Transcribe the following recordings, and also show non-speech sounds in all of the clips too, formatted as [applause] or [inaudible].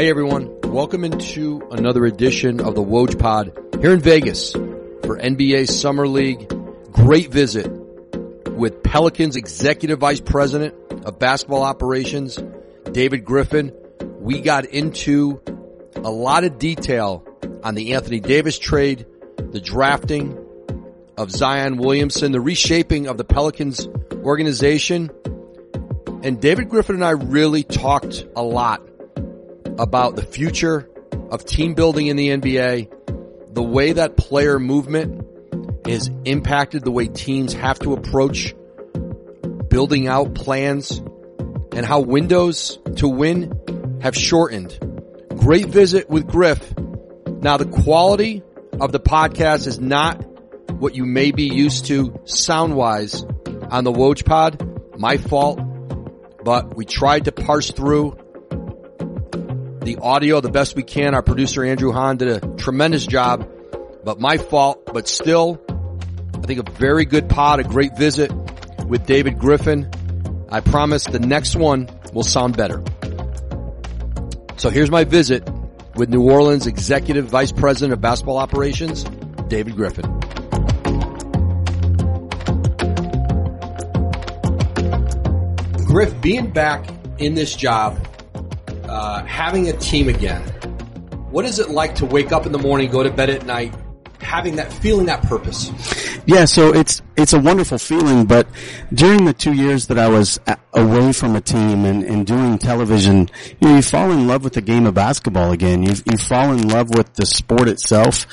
Hey everyone, welcome into another edition of the Woj Pod here in Vegas for NBA Summer League. Great visit with Pelicans Executive Vice President of Basketball Operations, David Griffin. We got into a lot of detail on the Anthony Davis trade, the drafting of Zion Williamson, the reshaping of the Pelicans organization. And David Griffin and I really talked a lot about the future of team building in the NBA, the way that player movement is impacted the way teams have to approach building out plans and how windows to win have shortened. Great visit with Griff. Now the quality of the podcast is not what you may be used to sound wise on the Woj pod. My fault, but we tried to parse through the audio the best we can. Our producer Andrew Hahn did a tremendous job, but my fault, but still, I think a very good pod, a great visit with David Griffin. I promise the next one will sound better. So here's my visit with New Orleans Executive Vice President of Basketball Operations, David Griffin. Griff, being back in this job, uh, having a team again, what is it like to wake up in the morning, go to bed at night, having that feeling that purpose? Yeah, so it's it's a wonderful feeling. But during the two years that I was away from a team and, and doing television, you know, you fall in love with the game of basketball again. You you fall in love with the sport itself.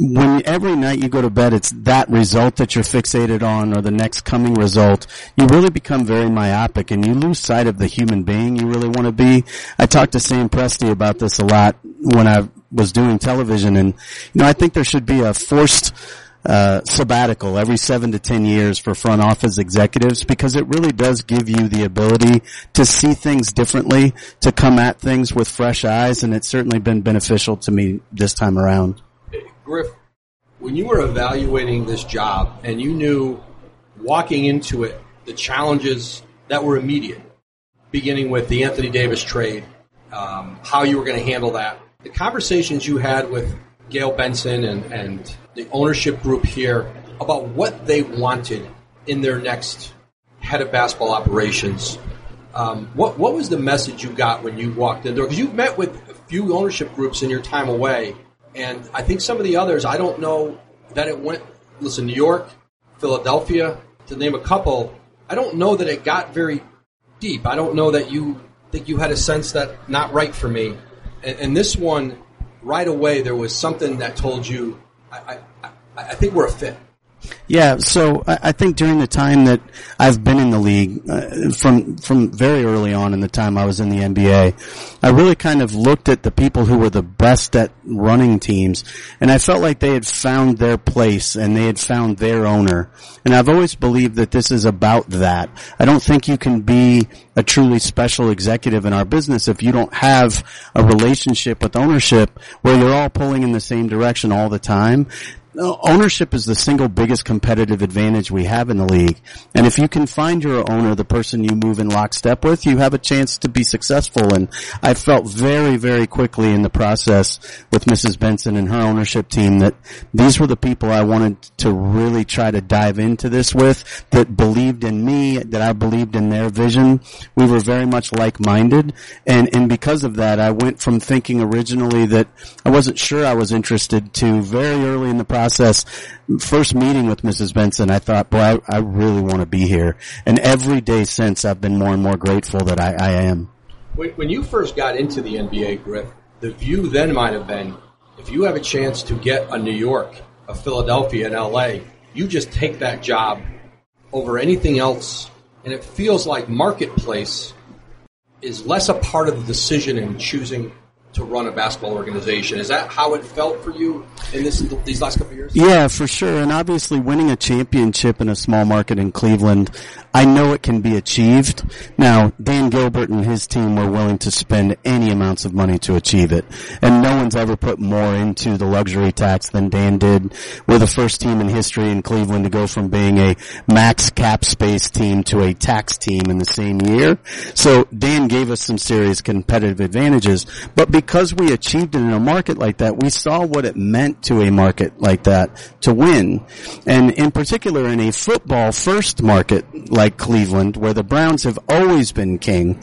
When every night you go to bed, it's that result that you're fixated on, or the next coming result. You really become very myopic, and you lose sight of the human being you really want to be. I talked to Sam Presti about this a lot when I was doing television, and you know, I think there should be a forced uh, sabbatical every seven to ten years for front office executives because it really does give you the ability to see things differently, to come at things with fresh eyes, and it's certainly been beneficial to me this time around. Griff, when you were evaluating this job and you knew walking into it the challenges that were immediate, beginning with the Anthony Davis trade, um, how you were going to handle that, the conversations you had with Gail Benson and, and the ownership group here about what they wanted in their next head of basketball operations. Um, what what was the message you got when you walked in there? Because you've met with a few ownership groups in your time away, and I think some of the others, I don't know that it went. Listen, New York, Philadelphia, to name a couple. I don't know that it got very deep. I don't know that you think you had a sense that not right for me. And, and this one, right away, there was something that told you, I, I, I think we're a fit. Yeah, so I think during the time that I've been in the league, uh, from from very early on in the time I was in the NBA, I really kind of looked at the people who were the best at running teams, and I felt like they had found their place and they had found their owner. And I've always believed that this is about that. I don't think you can be a truly special executive in our business if you don't have a relationship with ownership where you're all pulling in the same direction all the time Uh, ownership is the single biggest competitive advantage we have in the league. And if you can find your owner, the person you move in lockstep with, you have a chance to be successful. And I felt very, very quickly in the process with Mrs. Benson and her ownership team that these were the people I wanted to really try to dive into this with, that believed in me, that I believed in their vision. We were very much like-minded. And, and because of that, I went from thinking originally that I wasn't sure I was interested to very early in the process process, first meeting with Mrs. Benson, I thought, boy, I, I really want to be here. And every day since, I've been more and more grateful that I, I am. When you first got into the NBA, Griff, the view then might have been, if you have a chance to get a New York, a Philadelphia, and LA, you just take that job over anything else. And it feels like marketplace is less a part of the decision in choosing to run a basketball organization. Is that how it felt for you in this these last couple of years? Yeah, for sure. And obviously, winning a championship in a small market in Cleveland, I know it can be achieved. Now, Dan Gilbert and his team were willing to spend any amounts of money to achieve it, and no one's ever put more into the luxury tax than Dan did. We're the first team in history in Cleveland to go from being a max cap space team to a tax team in the same year. So Dan gave us some serious competitive advantages, but because we achieved it in a market like that, we saw what it meant to a market like that to win. And in particular in a football first market like Cleveland, where the Browns have always been king,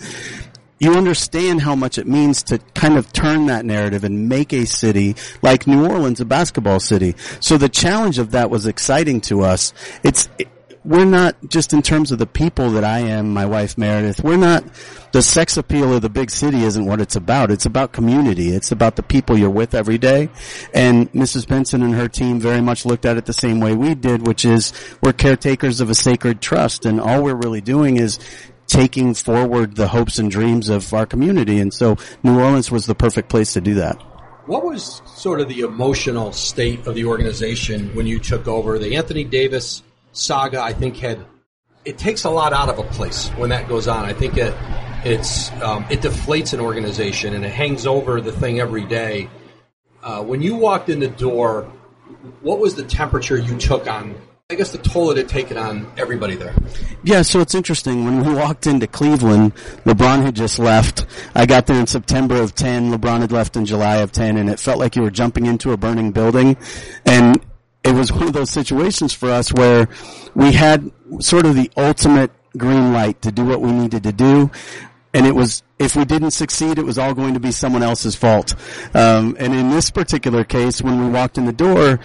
you understand how much it means to kind of turn that narrative and make a city like New Orleans a basketball city. So the challenge of that was exciting to us. It's, it, we're not just in terms of the people that I am, my wife Meredith, we're not, the sex appeal of the big city isn't what it's about. It's about community. It's about the people you're with every day. And Mrs. Benson and her team very much looked at it the same way we did, which is we're caretakers of a sacred trust and all we're really doing is taking forward the hopes and dreams of our community. And so New Orleans was the perfect place to do that. What was sort of the emotional state of the organization when you took over? The Anthony Davis saga, I think, had it takes a lot out of a place when that goes on. I think it it's um, it deflates an organization and it hangs over the thing every day. Uh, when you walked in the door, what was the temperature you took on I guess the toll it had taken on everybody there. Yeah, so it's interesting. When we walked into Cleveland, LeBron had just left. I got there in September of 10. LeBron had left in July of 10, and it felt like you were jumping into a burning building. And it was one of those situations for us where we had sort of the ultimate green light to do what we needed to do. And it was, if we didn't succeed, it was all going to be someone else's fault. Um, and in this particular case, when we walked in the door,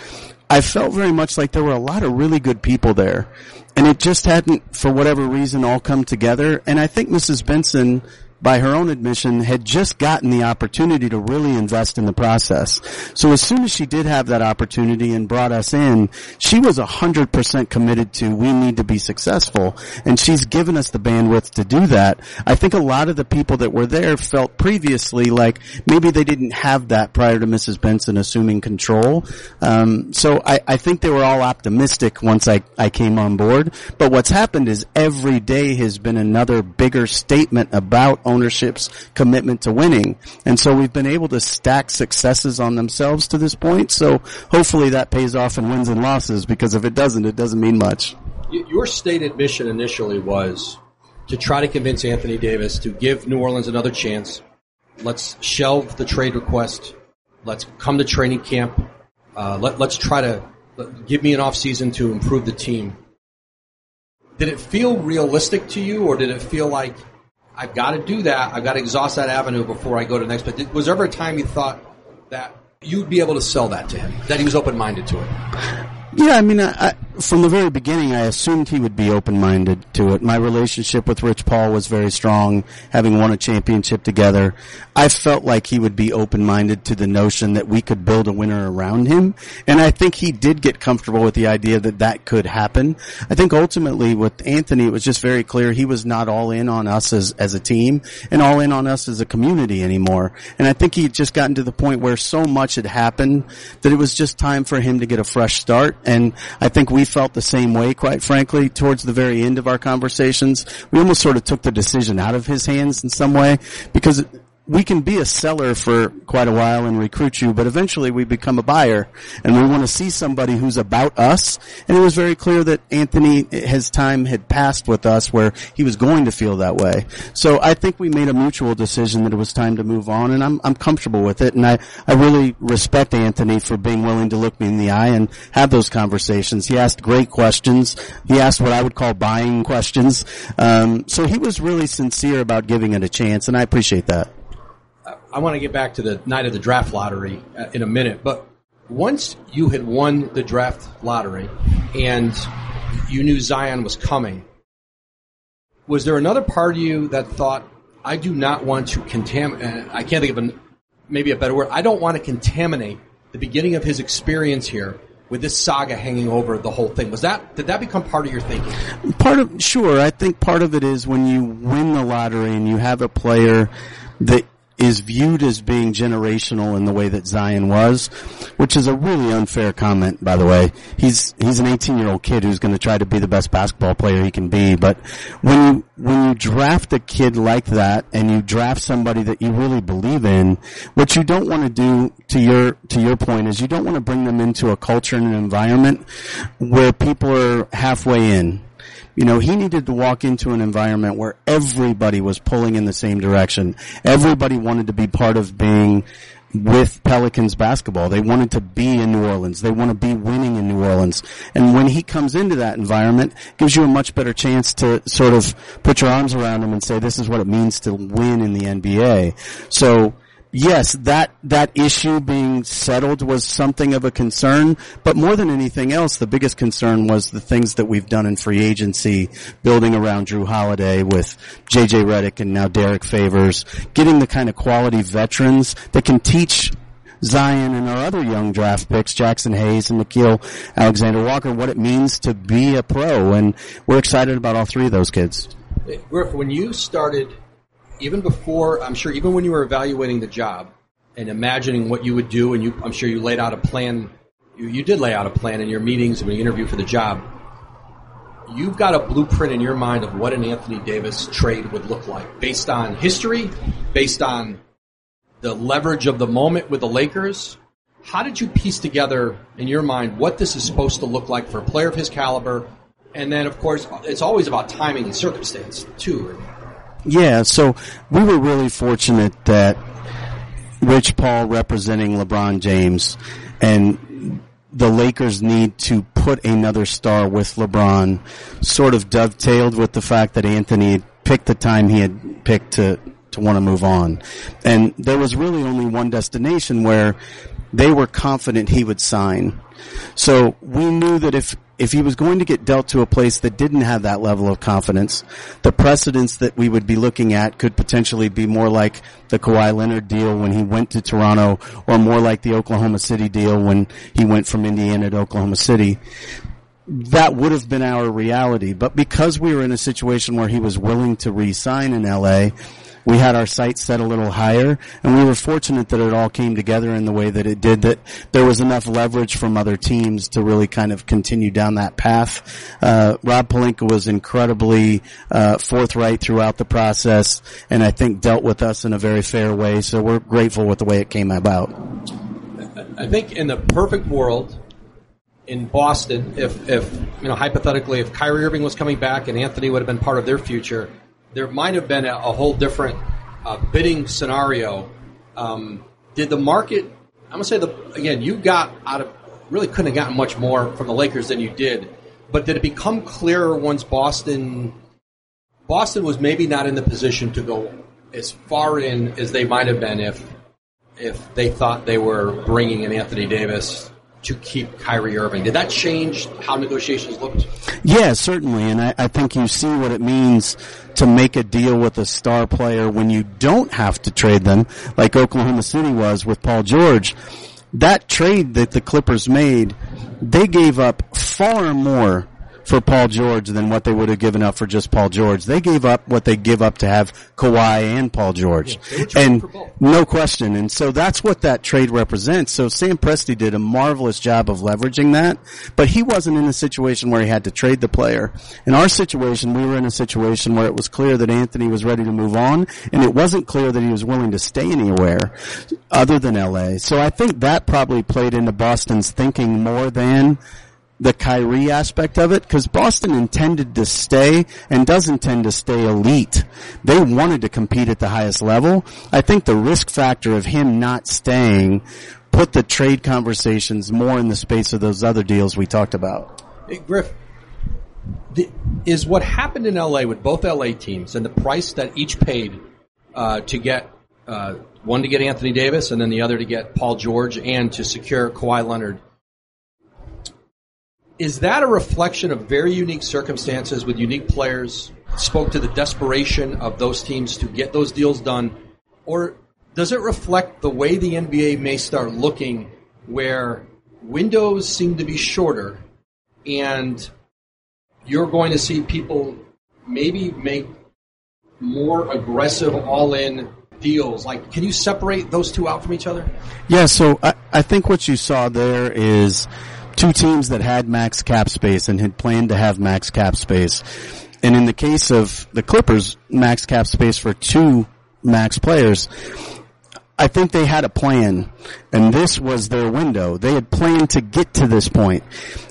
I felt very much like there were a lot of really good people there. And it just hadn't, for whatever reason, all come together. And I think Mrs. Benson by her own admission, had just gotten the opportunity to really invest in the process. So as soon as she did have that opportunity and brought us in, she was a hundred percent committed to we need to be successful, and she's given us the bandwidth to do that. I think a lot of the people that were there felt previously like maybe they didn't have that prior to Mrs. Benson assuming control. Um, so I, I think they were all optimistic once I, I came on board. But what's happened is every day has been another bigger statement about ownership's commitment to winning. And so we've been able to stack successes on themselves to this point. So hopefully that pays off in wins and losses because if it doesn't, it doesn't mean much. Your stated mission initially was to try to convince Anthony Davis to give New Orleans another chance. Let's shelve the trade request. Let's come to training camp. Uh, let, us try to give me an off season to improve the team. Did it feel realistic to you, or did it feel like I've got to do that. I've got to exhaust that avenue before I go to the next. But was there ever a time you thought that you'd be able to sell that to him, that he was open minded to it? Yeah, I mean, I, I, from the very beginning, I assumed he would be open-minded to it. My relationship with Rich Paul was very strong, having won a championship together. I felt like he would be open-minded to the notion that we could build a winner around him, and I think he did get comfortable with the idea that that could happen. I think ultimately with Anthony, it was just very clear he was not all in on us as, as a team and all in on us as a community anymore. And I think he had just gotten to the point where so much had happened that it was just time for him to get a fresh start and I think we felt the same way, quite frankly, towards the very end of our conversations. We almost sort of took the decision out of his hands in some way because we can be a seller for quite a while and recruit you, but eventually we become a buyer and we want to see somebody who's about us. And it was very clear that Anthony, his time had passed with us where he was going to feel that way. So I think we made a mutual decision that it was time to move on and I'm, I'm comfortable with it. And I, I really respect Anthony for being willing to look me in the eye and have those conversations. He asked great questions. He asked what I would call buying questions. Um, so he was really sincere about giving it a chance and I appreciate that. I want to get back to the night of the draft lottery uh, in a minute, but once you had won the draft lottery and you knew Zion was coming, was there another part of you that thought, I do not want to contaminate, uh, I can't think of a, maybe a better word, I don't want to contaminate the beginning of his experience here with this saga hanging over the whole thing. Was that did that become part of your thinking? Part of sure. I think part of it is when you win the lottery and you have a player that is viewed as being generational in the way that Zion was, which is a really unfair comment, by the way. He's, he's an 18 year old kid who's going to try to be the best basketball player he can be, but when you, when you draft a kid like that and you draft somebody that you really believe in, what you don't want to do to your, to your point is you don't want to bring them into a culture and an environment where people are halfway in You know, he needed to walk into an environment where everybody was pulling in the same direction. Everybody wanted to be part of being with Pelicans basketball. They wanted to be in New Orleans. They want to be winning in New Orleans. And when he comes into that environment, gives you a much better chance to sort of put your arms around him and say, this is what it means to win in the NBA. So, yes, that that issue being settled was something of a concern, but more than anything else, the biggest concern was the things that we've done in free agency, building around Jrue Holiday with JJ Redick and now Derrick Favors, getting the kind of quality veterans that can teach Zion and our other young draft picks, Jaxson Hayes and Nickeil Alexander Walker, what it means to be a pro, and we're excited about all three of those kids. Griff, when you started even before, I'm sure, even when you were evaluating the job and imagining what you would do, and you, I'm sure you laid out a plan. You, you did lay out a plan in your meetings when you interviewed for the job. You've got a blueprint in your mind of what an Anthony Davis trade would look like, based on history, based on the leverage of the moment with the Lakers. How did you piece together in your mind what this is supposed to look like for a player of his caliber? And then, of course, it's always about timing and circumstance too. Yeah, so we were really fortunate that Rich Paul representing LeBron James and the Lakers need to put another star with LeBron sort of dovetailed with the fact that Anthony had picked the time he had picked to to want to move on. And there was really only one destination where they were confident he would sign. So we knew that if if he was going to get dealt to a place that didn't have that level of confidence, the precedents that we would be looking at could potentially be more like the Kawhi Leonard deal when he went to Toronto or more like the Oklahoma City deal when he went from Indiana to Oklahoma City. That would have been our reality, but because we were in a situation where he was willing to re-sign in LA, we had our sights set a little higher, and we were fortunate that it all came together in the way that it did. That there was enough leverage from other teams to really kind of continue down that path. Uh, Rob Pelinka was incredibly uh, forthright throughout the process, and I think dealt with us in a very fair way. So we're grateful with the way it came about. I think in the perfect world, in Boston, if, if you know hypothetically, if Kyrie Irving was coming back and Anthony would have been part of their future, there might have been a, a whole different uh, bidding scenario. Um, did the market? I'm gonna say the again. You got out of really couldn't have gotten much more from the Lakers than you did. But did it become clearer once Boston? Boston was maybe not in the position to go as far in as they might have been if if they thought they were bringing in Anthony Davis to keep Kyrie Irving. Did that change how negotiations looked? Yeah, certainly. And I, I, think you see what it means to make a deal with a star player when you don't have to trade them, like Oklahoma City was with Paul George. That trade that the Clippers made, they gave up far more for Paul George than what they would have given up for just Paul George. They gave up what they give up to have Kawhi and Paul George. Yeah, and no question. And so that's what that trade represents. So Sam Presti did a marvelous job of leveraging that, but he wasn't in a situation where he had to trade the player. In our situation, we were in a situation where it was clear that Anthony was ready to move on and it wasn't clear that he was willing to stay anywhere other than LA. So I think that probably played into Boston's thinking more than the Kyrie aspect of it because Boston intended to stay and does intend to stay elite. They wanted to compete at the highest level. I think the risk factor of him not staying put the trade conversations more in the space of those other deals we talked about. Hey, Griff, the, is what happened in LA with both LA teams and the price that each paid uh, to get uh, one to get Anthony Davis and then the other to get Paul George and to secure Kawhi Leonard is that a reflection of very unique circumstances with unique players? Spoke to the desperation of those teams to get those deals done, or does it reflect the way the NBA may start looking, where windows seem to be shorter, and you're going to see people maybe make more aggressive all-in deals? Like, can you separate those two out from each other? Yeah. So I, I think what you saw there is two teams that had max cap space and had planned to have max cap space. And in the case of the Clippers, max cap space for two max players, I think they had a plan and this was their window. They had planned to get to this point.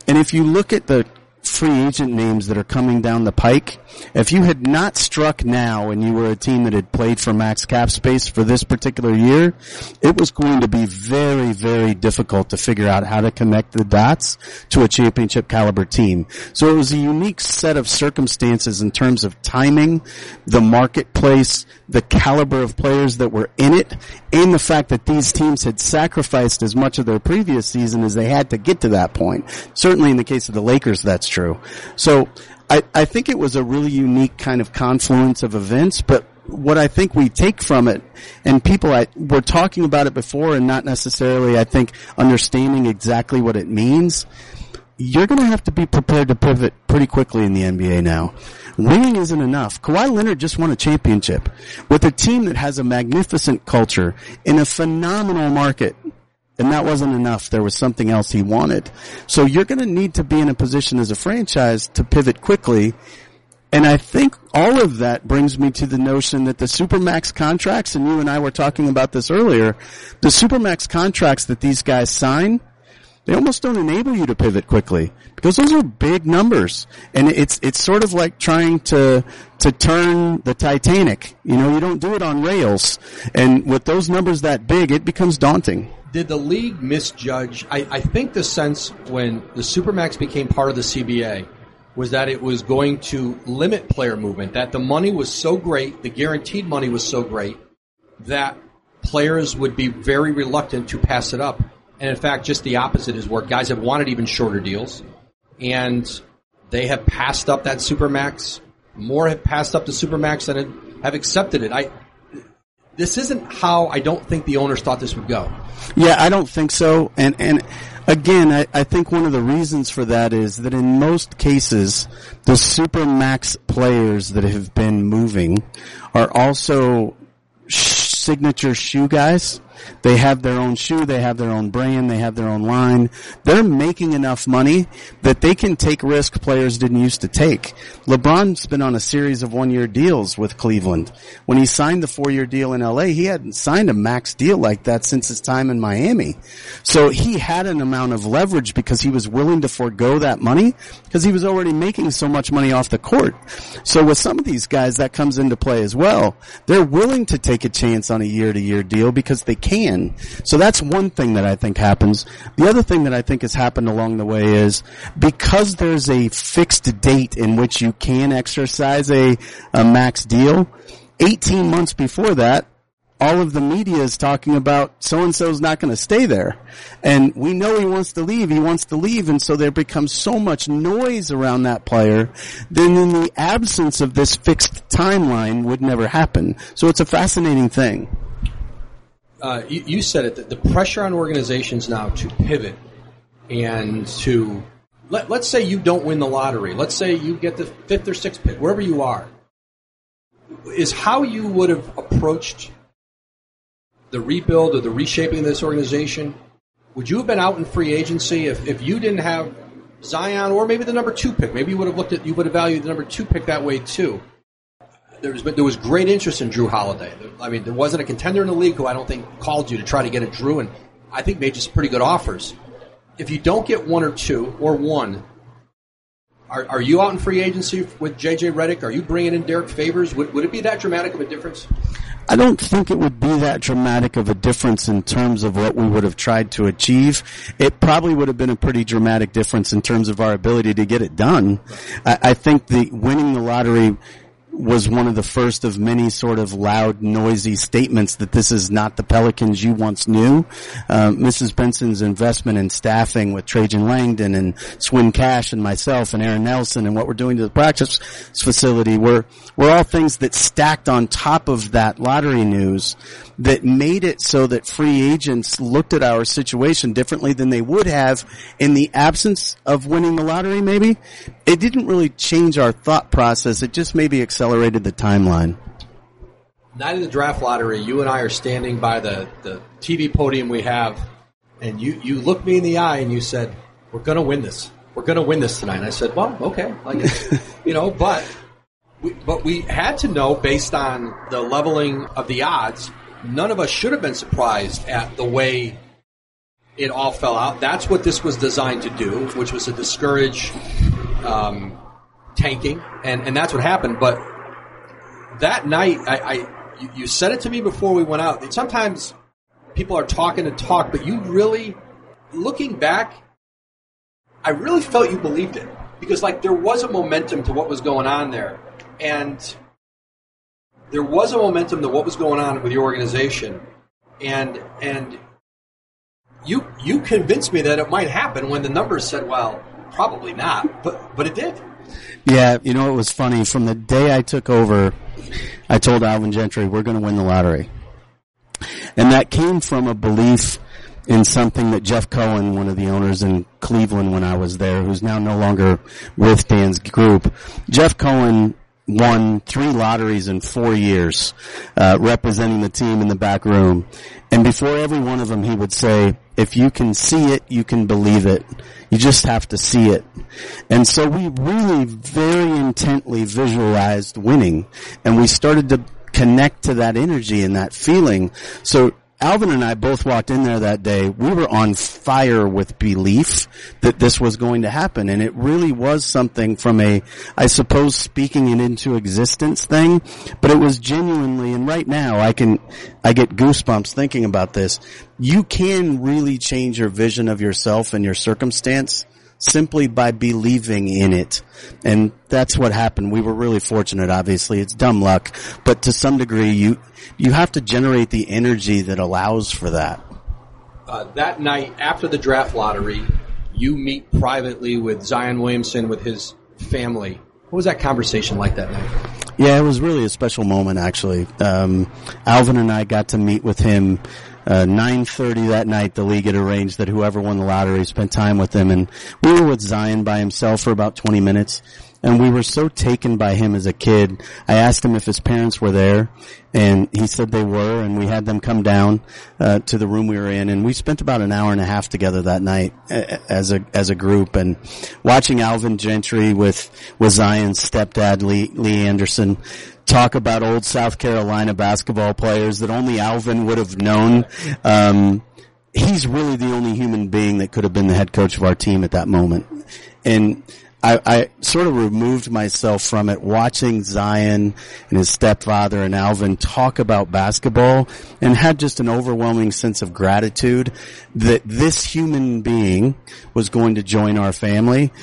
And if you look at the free agent names that are coming down the pike, if you had not struck now and you were a team that had played for max cap space for this particular year, it was going to be very, very difficult to figure out how to connect the dots to a championship caliber team. So it was a unique set of circumstances in terms of timing, the marketplace, the caliber of players that were in it, and the fact that these teams had sacrificed as much of their previous season as they had to get to that point. Certainly in the case of the Lakers, that's true. So I, I think it was a really unique kind of confluence of events, but what I think we take from it, and people I, were talking about it before and not necessarily, I think, understanding exactly what it means, you're going to have to be prepared to pivot pretty quickly in the NBA now. Winning isn't enough. Kawhi Leonard just won a championship with a team that has a magnificent culture in a phenomenal market. And that wasn't enough. There was something else he wanted. So you're going to need to be in a position as a franchise to pivot quickly. And I think all of that brings me to the notion that the Supermax contracts, and you and I were talking about this earlier, the Supermax contracts that these guys sign, they almost don't enable you to pivot quickly because those are big numbers. And it's it's sort of like trying to to turn the Titanic. You know you don't do it on rails. And with those numbers that big it becomes daunting. Did the league misjudge I, I think the sense when the supermax became part of the CBA was that it was going to limit player movement that the money was so great the guaranteed money was so great that players would be very reluctant to pass it up and in fact, just the opposite is where guys have wanted even shorter deals, and they have passed up that supermax. More have passed up the supermax than have accepted it. I this isn't how I don't think the owners thought this would go. Yeah, I don't think so. And and again, I, I think one of the reasons for that is that in most cases, the supermax players that have been moving are also signature shoe guys they have their own shoe, they have their own brand, they have their own line. They're making enough money that they can take risk players didn't used to take. LeBron's been on a series of one year deals with Cleveland. When he signed the four year deal in LA, he hadn't signed a max deal like that since his time in Miami. So he had an amount of leverage because he was willing to forego that money because he was already making so much money off the court. So with some of these guys, that comes into play as well. They're willing to take a chance on a year to year deal because they can. So that's one thing that I think happens. The other thing that I think has happened along the way is because there's a fixed date in which you can exercise a, a max deal, 18 months before that, all of the media is talking about so and so's not going to stay there. And we know he wants to leave. He wants to leave. And so there becomes so much noise around that player. Then in the absence of this fixed timeline would never happen. So it's a fascinating thing uh, you, you, said it, that the pressure on organizations now to pivot and to, let, let's say you don't win the lottery. Let's say you get the fifth or sixth pick, wherever you are, is how you would have approached the rebuild or the reshaping of this organization. Would you have been out in free agency if, if you didn't have Zion or maybe the number two pick? Maybe you would have looked at, you would have valued the number two pick that way too there was there was great interest in Jrue Holiday. I mean, there wasn't a contender in the league who I don't think called you to try to get a Jrue, and I think made just pretty good offers. If you don't get one or two or one, are, are you out in free agency with JJ Redick? Are you bringing in Derrick Favors? Would, would it be that dramatic of a difference? I don't think it would be that dramatic of a difference in terms of what we would have tried to achieve. It probably would have been a pretty dramatic difference in terms of our ability to get it done. I, I think the winning the lottery was one of the first of many sort of loud, noisy statements that this is not the Pelicans you once knew. Uh, Mrs. Benson's investment in staffing with Trajan Langdon and Swin Cash and myself and Aaron Nelson and what we're doing to the practice facility were, were all things that stacked on top of that lottery news that made it so that free agents looked at our situation differently than they would have in the absence of winning the lottery maybe. It didn't really change our thought process. It just maybe accelerated the timeline. Night of the draft lottery, you and I are standing by the, the TV podium we have, and you, you looked me in the eye and you said, we're going to win this. We're going to win this tonight. And I said, well, okay. I guess, [laughs] you know, but we, but we had to know based on the leveling of the odds none of us should have been surprised at the way it all fell out. That's what this was designed to do, which was to discourage um, tanking, and, and that's what happened. But that night, I, I you, you said it to me before we went out. Sometimes people are talking and talk, but you really, looking back, I really felt you believed it because like there was a momentum to what was going on there, and there was a momentum to what was going on with your organization, and and you you convinced me that it might happen when the numbers said, well, probably not, but but it did. Yeah, you know it was funny. From the day I took over, I told Alvin Gentry we're going to win the lottery, and that came from a belief in something that Jeff Cohen, one of the owners in Cleveland when I was there, who's now no longer with Dan's group. Jeff Cohen won three lotteries in four years, uh, representing the team in the back room. And before every one of them, he would say, if you can see it, you can believe it. You just have to see it. And so we really very intently visualized winning and we started to connect to that energy and that feeling. So Alvin and I both walked in there that day. We were on fire with belief that this was going to happen. And it really was something from a, I suppose, speaking it into existence thing, but it was genuinely, and right now I can, I get goosebumps thinking about this. You can really change your vision of yourself and your circumstance simply by believing in it. And that's what happened. We were really fortunate, obviously. It's dumb luck, but to some degree you, you have to generate the energy that allows for that. Uh, that night after the draft lottery, you meet privately with Zion Williamson with his family. What was that conversation like that night? Yeah, it was really a special moment actually. Um, Alvin and I got to meet with him uh, 9.30 that night, the league had arranged that whoever won the lottery spent time with him. And we were with Zion by himself for about 20 minutes. And we were so taken by him as a kid. I asked him if his parents were there, and he said they were. And we had them come down uh, to the room we were in, and we spent about an hour and a half together that night as a as a group. And watching Alvin Gentry with with Zion's stepdad Lee Lee Anderson talk about old South Carolina basketball players that only Alvin would have known. Um, he's really the only human being that could have been the head coach of our team at that moment. And I, I, sort of removed myself from it watching Zion and his stepfather and Alvin talk about basketball and had just an overwhelming sense of gratitude that this human being was going to join our family.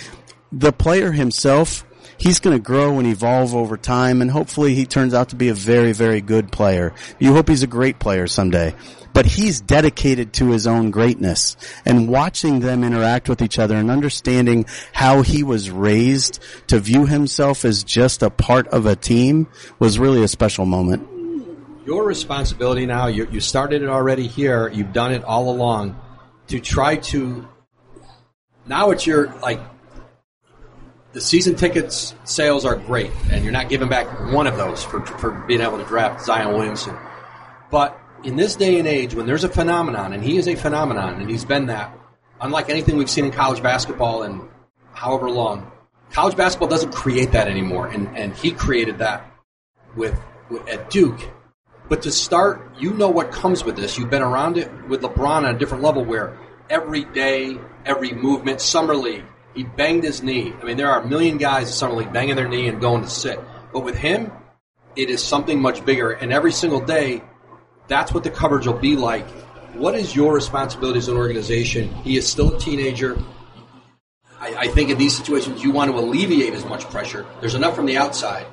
The player himself, he's going to grow and evolve over time and hopefully he turns out to be a very, very good player. You hope he's a great player someday. But he's dedicated to his own greatness and watching them interact with each other and understanding how he was raised to view himself as just a part of a team was really a special moment. Your responsibility now, you, you started it already here, you've done it all along, to try to, now it's your, like, the season tickets sales are great, and you're not giving back one of those for, for being able to draft Zion Williamson. But in this day and age, when there's a phenomenon, and he is a phenomenon, and he's been that, unlike anything we've seen in college basketball in however long, college basketball doesn't create that anymore, and, and he created that with, with at Duke. But to start, you know what comes with this. You've been around it with LeBron on a different level where every day, every movement, summer league, he banged his knee. I mean, there are a million guys in summer league banging their knee and going to sit. But with him, it is something much bigger. And every single day, that's what the coverage will be like. What is your responsibility as an organization? He is still a teenager. I, I think in these situations, you want to alleviate as much pressure. There's enough from the outside.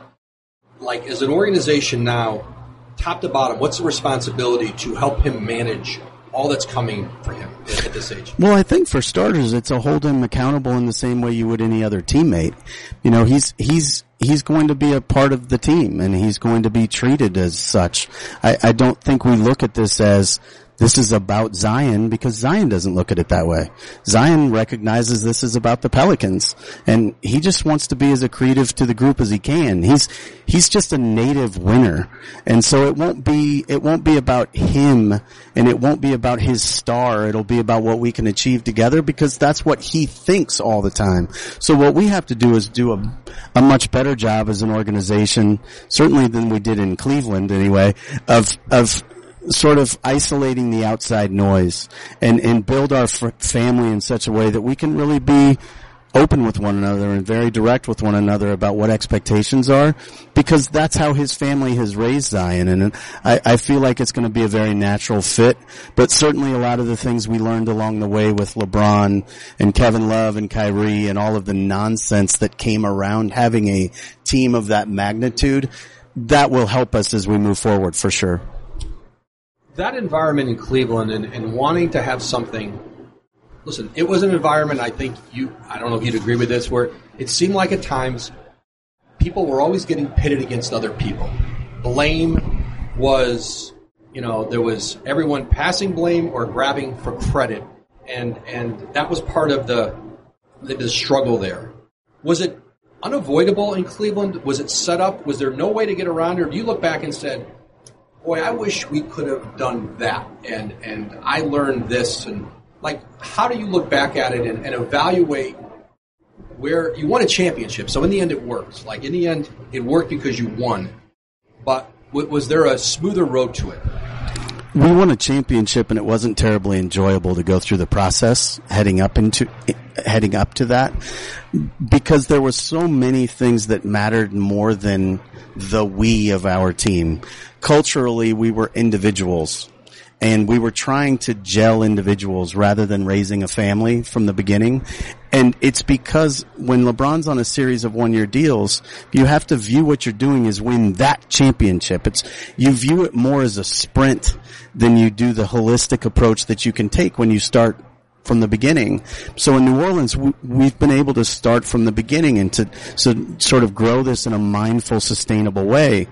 Like, as an organization now, top to bottom, what's the responsibility to help him manage all that's coming for him at this age? Well, I think for starters, it's to hold him accountable in the same way you would any other teammate. You know, he's he's he's going to be a part of the team, and he's going to be treated as such. I, I don't think we look at this as this is about Zion because Zion doesn't look at it that way. Zion recognizes this is about the Pelicans and he just wants to be as accretive to the group as he can. He's, he's just a native winner. And so it won't be, it won't be about him and it won't be about his star. It'll be about what we can achieve together because that's what he thinks all the time. So what we have to do is do a, a much better job as an organization, certainly than we did in Cleveland anyway, of, of sort of isolating the outside noise and, and build our family in such a way that we can really be open with one another and very direct with one another about what expectations are because that's how his family has raised Zion. And I, I feel like it's going to be a very natural fit, but certainly a lot of the things we learned along the way with LeBron and Kevin Love and Kyrie and all of the nonsense that came around having a team of that magnitude, that will help us as we move forward for sure. That environment in Cleveland and, and wanting to have something listen, it was an environment I think you I don't know if you'd agree with this where it seemed like at times people were always getting pitted against other people. Blame was you know, there was everyone passing blame or grabbing for credit and and that was part of the the, the struggle there. Was it unavoidable in Cleveland? Was it set up? Was there no way to get around it? Or do you look back and said, Boy, I wish we could have done that and and I learned this and like how do you look back at it and, and evaluate where you won a championship? So in the end, it worked. Like in the end, it worked because you won. But was there a smoother road to it? We won a championship, and it wasn't terribly enjoyable to go through the process heading up into heading up to that because there were so many things that mattered more than the we of our team. Culturally, we were individuals and we were trying to gel individuals rather than raising a family from the beginning. And it's because when LeBron's on a series of one year deals, you have to view what you're doing as win that championship. It's, you view it more as a sprint than you do the holistic approach that you can take when you start from the beginning. So in New Orleans, we, have been able to start from the beginning and to so sort of grow this in a mindful, sustainable way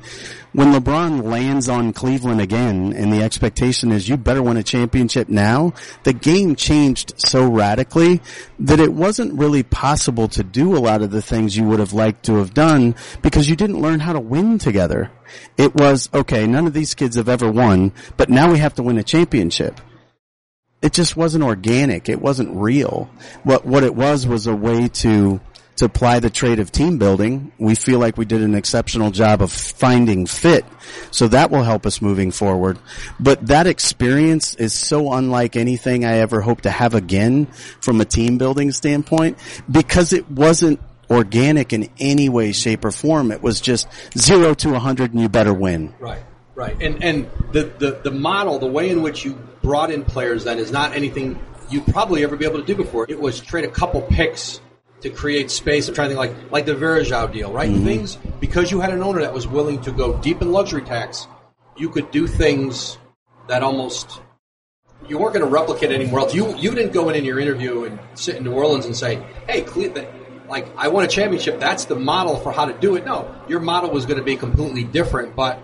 when LeBron lands on Cleveland again and the expectation is you better win a championship now, the game changed so radically that it wasn't really possible to do a lot of the things you would have liked to have done because you didn't learn how to win together. It was, okay, none of these kids have ever won, but now we have to win a championship it just wasn't organic. It wasn't real. What what it was was a way to to apply the trade of team building. We feel like we did an exceptional job of finding fit. So that will help us moving forward. But that experience is so unlike anything I ever hope to have again from a team building standpoint because it wasn't organic in any way, shape, or form. It was just zero to a hundred and you better win. Right. Right. And and the, the, the model, the way in which you brought in players then is not anything you'd probably ever be able to do before. It was trade a couple picks to create space. I'm trying to think like like the Varejao deal, right? Mm-hmm. Things because you had an owner that was willing to go deep in luxury tax, you could do things that almost you weren't going to replicate anywhere else. You you didn't go in in your interview and sit in New Orleans and say, "Hey, Cleveland." Like I won a championship. That's the model for how to do it. No, your model was going to be completely different. But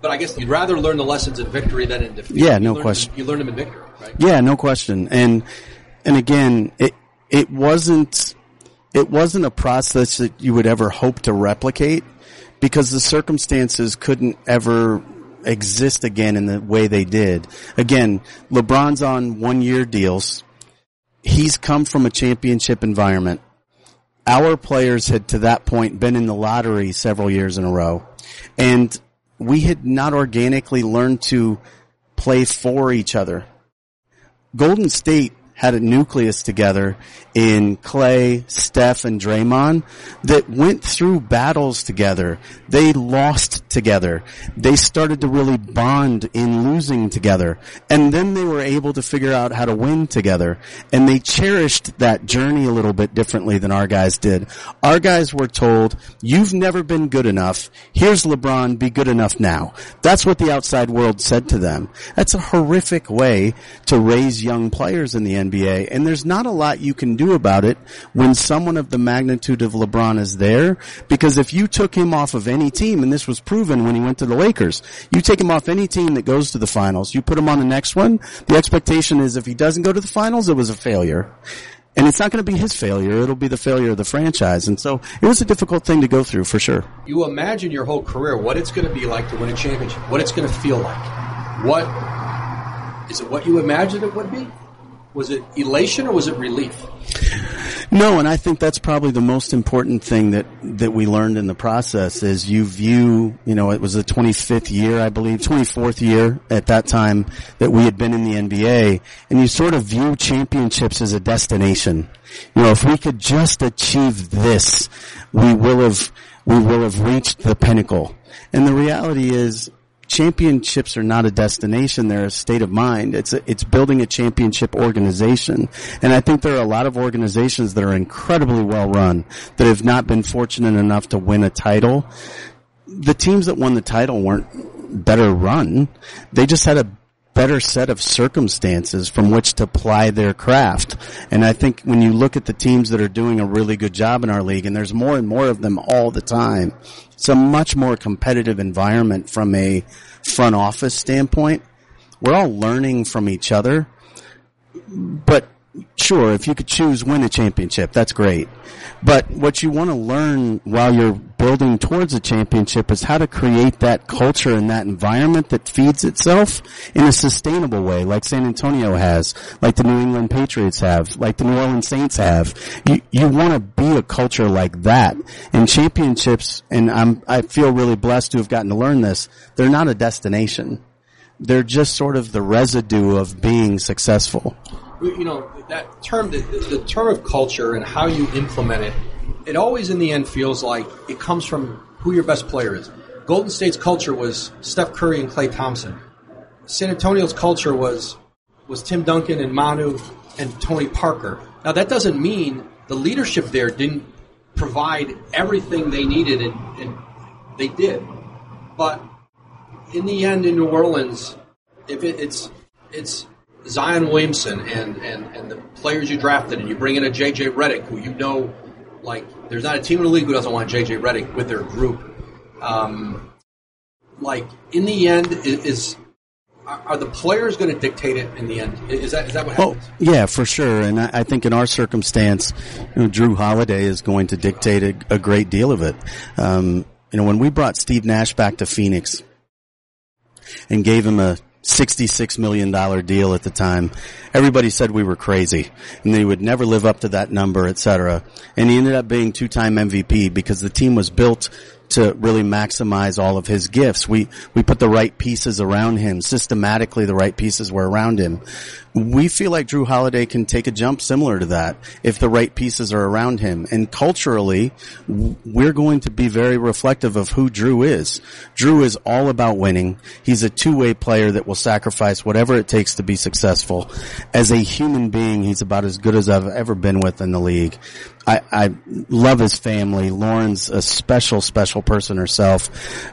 but I guess you'd rather learn the lessons in victory than in defeat. Yeah, no question. Them, you learn them in victory, right? Yeah, no question. And and again, it it wasn't it wasn't a process that you would ever hope to replicate because the circumstances couldn't ever exist again in the way they did. Again, LeBron's on one year deals. He's come from a championship environment. Our players had to that point been in the lottery several years in a row. And we had not organically learned to play for each other. Golden State had a nucleus together in Clay, Steph, and Draymond that went through battles together. They lost together. They started to really bond in losing together. And then they were able to figure out how to win together. And they cherished that journey a little bit differently than our guys did. Our guys were told, you've never been good enough. Here's LeBron, be good enough now. That's what the outside world said to them. That's a horrific way to raise young players in the NBA NBA, and there's not a lot you can do about it when someone of the magnitude of LeBron is there, because if you took him off of any team, and this was proven when he went to the Lakers, you take him off any team that goes to the finals, you put him on the next one, the expectation is if he doesn't go to the finals, it was a failure. And it's not going to be his failure. It'll be the failure of the franchise. And so it was a difficult thing to go through for sure. You imagine your whole career, what it's going to be like to win a championship, what it's going to feel like. What, is it what you imagined it would be? Was it elation or was it relief? No, and I think that's probably the most important thing that, that we learned in the process is you view, you know, it was the 25th year, I believe, 24th year at that time that we had been in the NBA, and you sort of view championships as a destination. You know, if we could just achieve this, we will have, we will have reached the pinnacle. And the reality is, championships are not a destination; they're a state of mind. It's a, it's building a championship organization, and I think there are a lot of organizations that are incredibly well run that have not been fortunate enough to win a title. The teams that won the title weren't better run; they just had a better set of circumstances from which to apply their craft. And I think when you look at the teams that are doing a really good job in our league, and there's more and more of them all the time, it's a much more competitive environment from a front office standpoint. We're all learning from each other, but sure, if you could choose win a championship, that's great. But what you want to learn while you're building towards a championship is how to create that culture and that environment that feeds itself in a sustainable way, like San Antonio has, like the New England Patriots have, like the New Orleans Saints have. You, you want to be a culture like that. And championships, and I'm, I feel really blessed to have gotten to learn this, they're not a destination. They're just sort of the residue of being successful you know that term, the, the term of culture and how you implement it. It always, in the end, feels like it comes from who your best player is. Golden State's culture was Steph Curry and Klay Thompson. San Antonio's culture was was Tim Duncan and Manu and Tony Parker. Now that doesn't mean the leadership there didn't provide everything they needed, and, and they did. But in the end, in New Orleans, if it, it's it's Zion Williamson and, and, and the players you drafted, and you bring in a JJ Redick, who you know, like, there's not a team in the league who doesn't want JJ Redick with their group. Um, like, in the end, is, are the players going to dictate it in the end? Is that is that what happens? Oh, yeah, for sure. And I, I think in our circumstance, you know, Jrue Holiday is going to dictate a, a great deal of it. Um, you know, when we brought Steve Nash back to Phoenix and gave him a $66 million deal at the time. Everybody said we were crazy and they would never live up to that number, etc. And he ended up being two-time MVP because the team was built to really maximize all of his gifts. We, we put the right pieces around him. Systematically, the right pieces were around him. We feel like Jrue Holiday can take a jump similar to that if the right pieces are around him. And culturally, we're going to be very reflective of who Jrue is. Jrue is all about winning. He's a two-way player that will sacrifice whatever it takes to be successful. As a human being, he's about as good as I've ever been with in the league. I, I love his family. Lauren's a special, special person herself.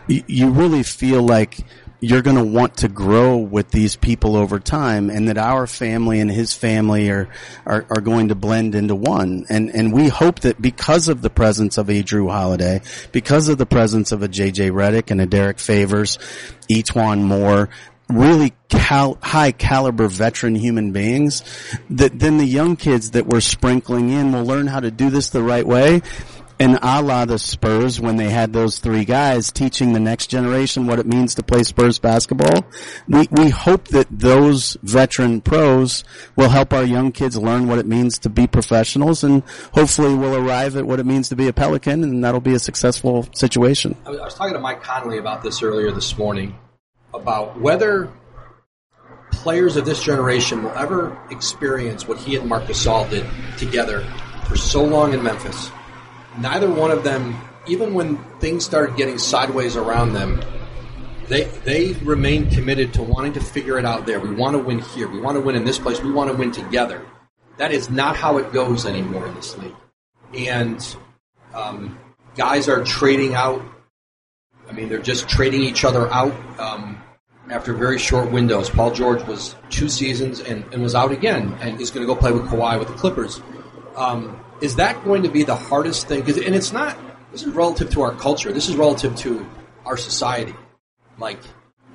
You, you really feel like you're going to want to grow with these people over time and that our family and his family are, are, are, going to blend into one. And, and we hope that because of the presence of a Jrue Holiday, because of the presence of a JJ Redick and a Derrick Favors, E'Twaun Moore, really cal- high caliber veteran human beings that then the young kids that we're sprinkling in will learn how to do this the right way. And a la the Spurs when they had those three guys teaching the next generation what it means to play Spurs basketball. We, we hope that those veteran pros will help our young kids learn what it means to be professionals and hopefully we'll arrive at what it means to be a Pelican and that'll be a successful situation. I was, talking to Mike Conley about this earlier this morning about whether players of this generation will ever experience what he and Marc Gasol did together for so long in Memphis. Neither one of them, even when things started getting sideways around them, they they remained committed to wanting to figure it out there. We want to win here. We want to win in this place. We want to win together. That is not how it goes anymore in this league. And um, guys are trading out. I mean, they're just trading each other out. Um, after very short windows. Paul George was two seasons and, and was out again, and is going to go play with Kawhi with the Clippers. Um, is that going to be the hardest thing? Cause, and it's not. This is relative to our culture. This is relative to our society. Like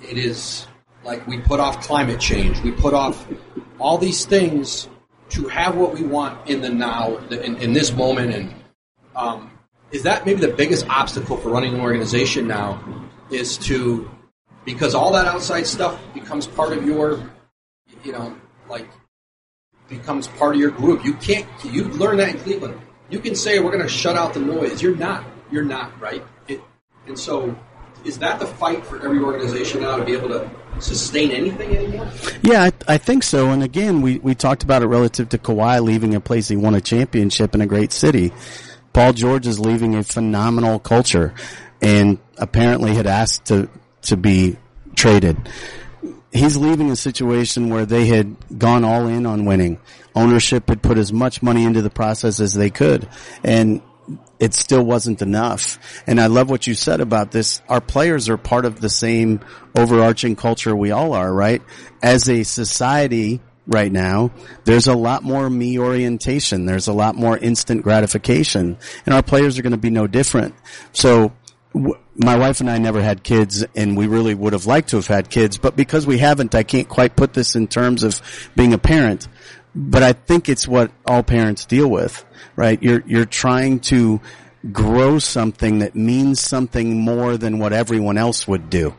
it is. Like we put off climate change. We put off all these things to have what we want in the now, in, in this moment. And um, is that maybe the biggest obstacle for running an organization now? Is to because all that outside stuff becomes part of your, you know, like becomes part of your group. You can't. You learn that in Cleveland. You can say we're going to shut out the noise. You're not. You're not right. It, and so, is that the fight for every organization now to be able to sustain anything anymore? Yeah, I, I think so. And again, we, we talked about it relative to Kawhi leaving a place he won a championship in a great city. Paul George is leaving a phenomenal culture and apparently had asked to, to be traded. He's leaving a situation where they had gone all in on winning. Ownership had put as much money into the process as they could. And it still wasn't enough. And I love what you said about this. Our players are part of the same overarching culture we all are, right? As a society right now, there's a lot more me orientation. There's a lot more instant gratification and our players are going to be no different. So my wife and I never had kids and we really would have liked to have had kids, but because we haven't, I can't quite put this in terms of being a parent. But I think it's what all parents deal with, right? You're, you're trying to grow something that means something more than what everyone else would do,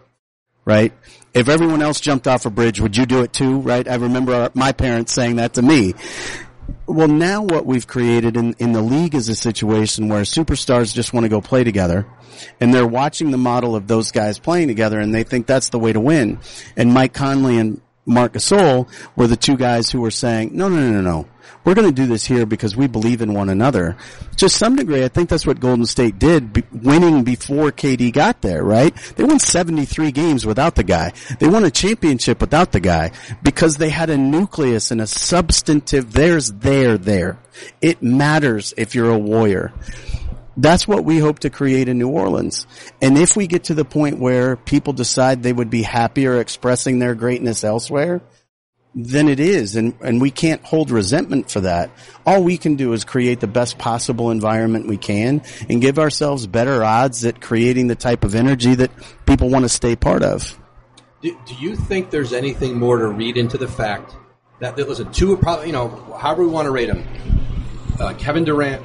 right? If everyone else jumped off a bridge, would you do it too, right? I remember our, my parents saying that to me. Well, now what we've created in, in the league is a situation where superstars just want to go play together and they're watching the model of those guys playing together and they think that's the way to win. And Mike Conley and Marc Gasol were the two guys who were saying, no, no, no, no, no. We're going to do this here because we believe in one another. To some degree, I think that's what Golden State did, winning before KD got there, right? They won 73 games without the guy. They won a championship without the guy because they had a nucleus and a substantive, there's there, there. It matters if you're a warrior. That's what we hope to create in New Orleans. And if we get to the point where people decide they would be happier expressing their greatness elsewhere, then it is. And, and we can't hold resentment for that. All we can do is create the best possible environment we can and give ourselves better odds at creating the type of energy that people want to stay part of. Do, do you think there's anything more to read into the fact that, that listen, two, probably, you know, however we want to rate them, uh, Kevin Durant,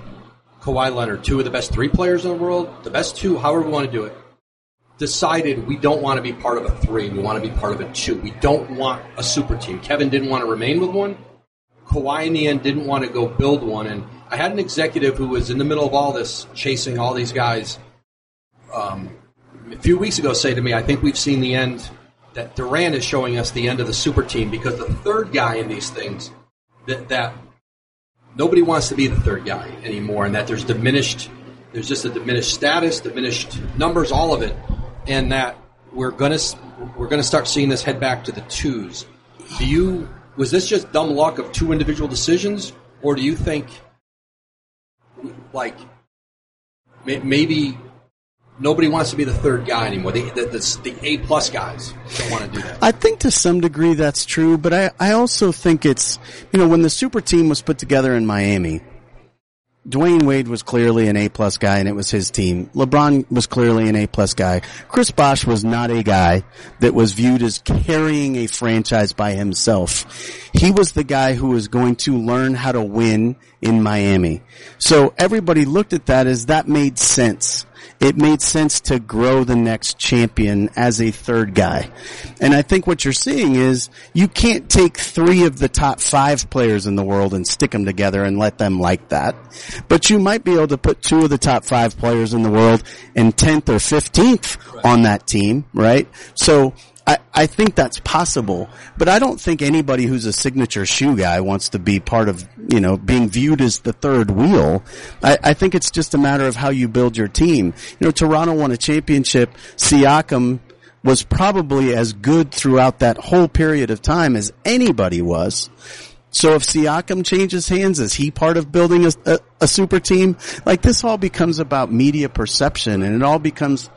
Kawhi Leonard, two of the best three players in the world, the best two, however we want to do it, decided we don't want to be part of a three. We want to be part of a two. We don't want a super team. Kevin didn't want to remain with one. Kawhi in the end didn't want to go build one. And I had an executive who was in the middle of all this, chasing all these guys, um, a few weeks ago say to me, I think we've seen the end, that Durant is showing us the end of the super team because the third guy in these things, that, that nobody wants to be the third guy anymore, and that there's diminished, there's just a diminished status, diminished numbers, all of it, and that we're gonna we're gonna start seeing this head back to the twos. Do you was this just dumb luck of two individual decisions, or do you think like maybe nobody wants to be the third guy anymore. The, the, the, the A plus guys don't want to do that. I think to some degree that's true, but I, I also think it's, you know, when the super team was put together in Miami, Dwyane Wade was clearly an A plus guy and it was his team. LeBron was clearly an A plus guy. Chris Bosh was not a guy that was viewed as carrying a franchise by himself. He was the guy who was going to learn how to win in Miami. So everybody looked at that as that made sense it made sense to grow the next champion as a third guy. And I think what you're seeing is you can't take three of the top five players in the world and stick them together and let them like that. But you might be able to put two of the top five players in the world and 10th or 15th on that team, right? So I, I think that's possible, but I don't think anybody who's a signature shoe guy wants to be part of, you know, being viewed as the third wheel. I, I think it's just a matter of how you build your team. You know, Toronto won a championship. Siakam was probably as good throughout that whole period of time as anybody was. So if Siakam changes hands, is he part of building a, a, a super team? Like this all becomes about media perception and it all becomes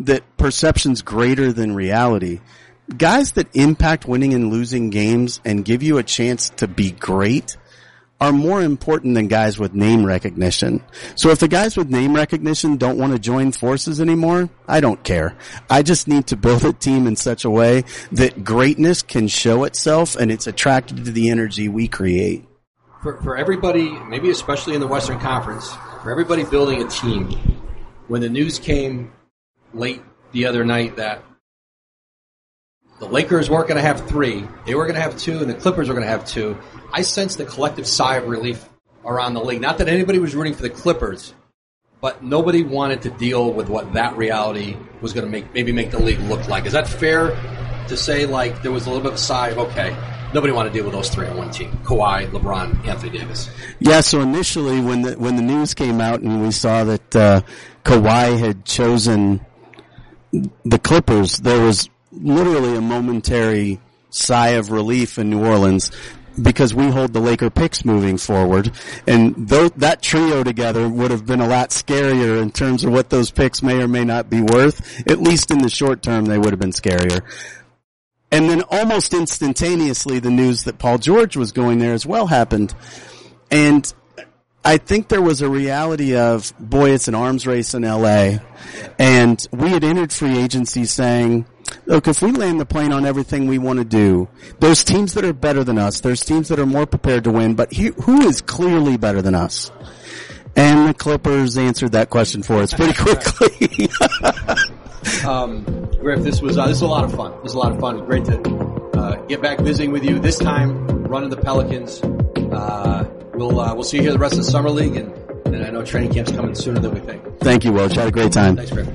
that perception's greater than reality. Guys that impact winning and losing games and give you a chance to be great are more important than guys with name recognition. So if the guys with name recognition don't want to join forces anymore, I don't care. I just need to build a team in such a way that greatness can show itself and it's attracted to the energy we create. For, for everybody, maybe especially in the Western Conference, for everybody building a team, when the news came late the other night that the Lakers weren't going to have three. They were going to have two, and the Clippers were going to have two. I sensed the collective sigh of relief around the league. Not that anybody was rooting for the Clippers, but nobody wanted to deal with what that reality was going to make, maybe make the league look like. Is that fair to say? Like there was a little bit of a sigh of okay, nobody wanted to deal with those three on one team: Kawhi, LeBron, Anthony Davis. Yeah. So initially, when the when the news came out and we saw that uh, Kawhi had chosen the Clippers, there was literally a momentary sigh of relief in New Orleans because we hold the Laker picks moving forward. And though that trio together would have been a lot scarier in terms of what those picks may or may not be worth. At least in the short term, they would have been scarier. And then almost instantaneously, the news that Paul George was going there as well happened. And I think there was a reality of, boy, it's an arms race in LA. And we had entered free agency saying, look, if we land the plane on everything we want to do, there's teams that are better than us. There's teams that are more prepared to win, but he, who is clearly better than us? And the Clippers answered that question for us pretty quickly. [laughs] um, Griff, this was uh, this was a lot of fun. This was a lot of fun. Great to uh, get back visiting with you. This time, running the Pelicans. Uh, we'll uh, we'll see you here the rest of the summer league, and, and I know training camp's coming sooner than we think. Thank you, Woj. Had a great time. Thanks, Griff.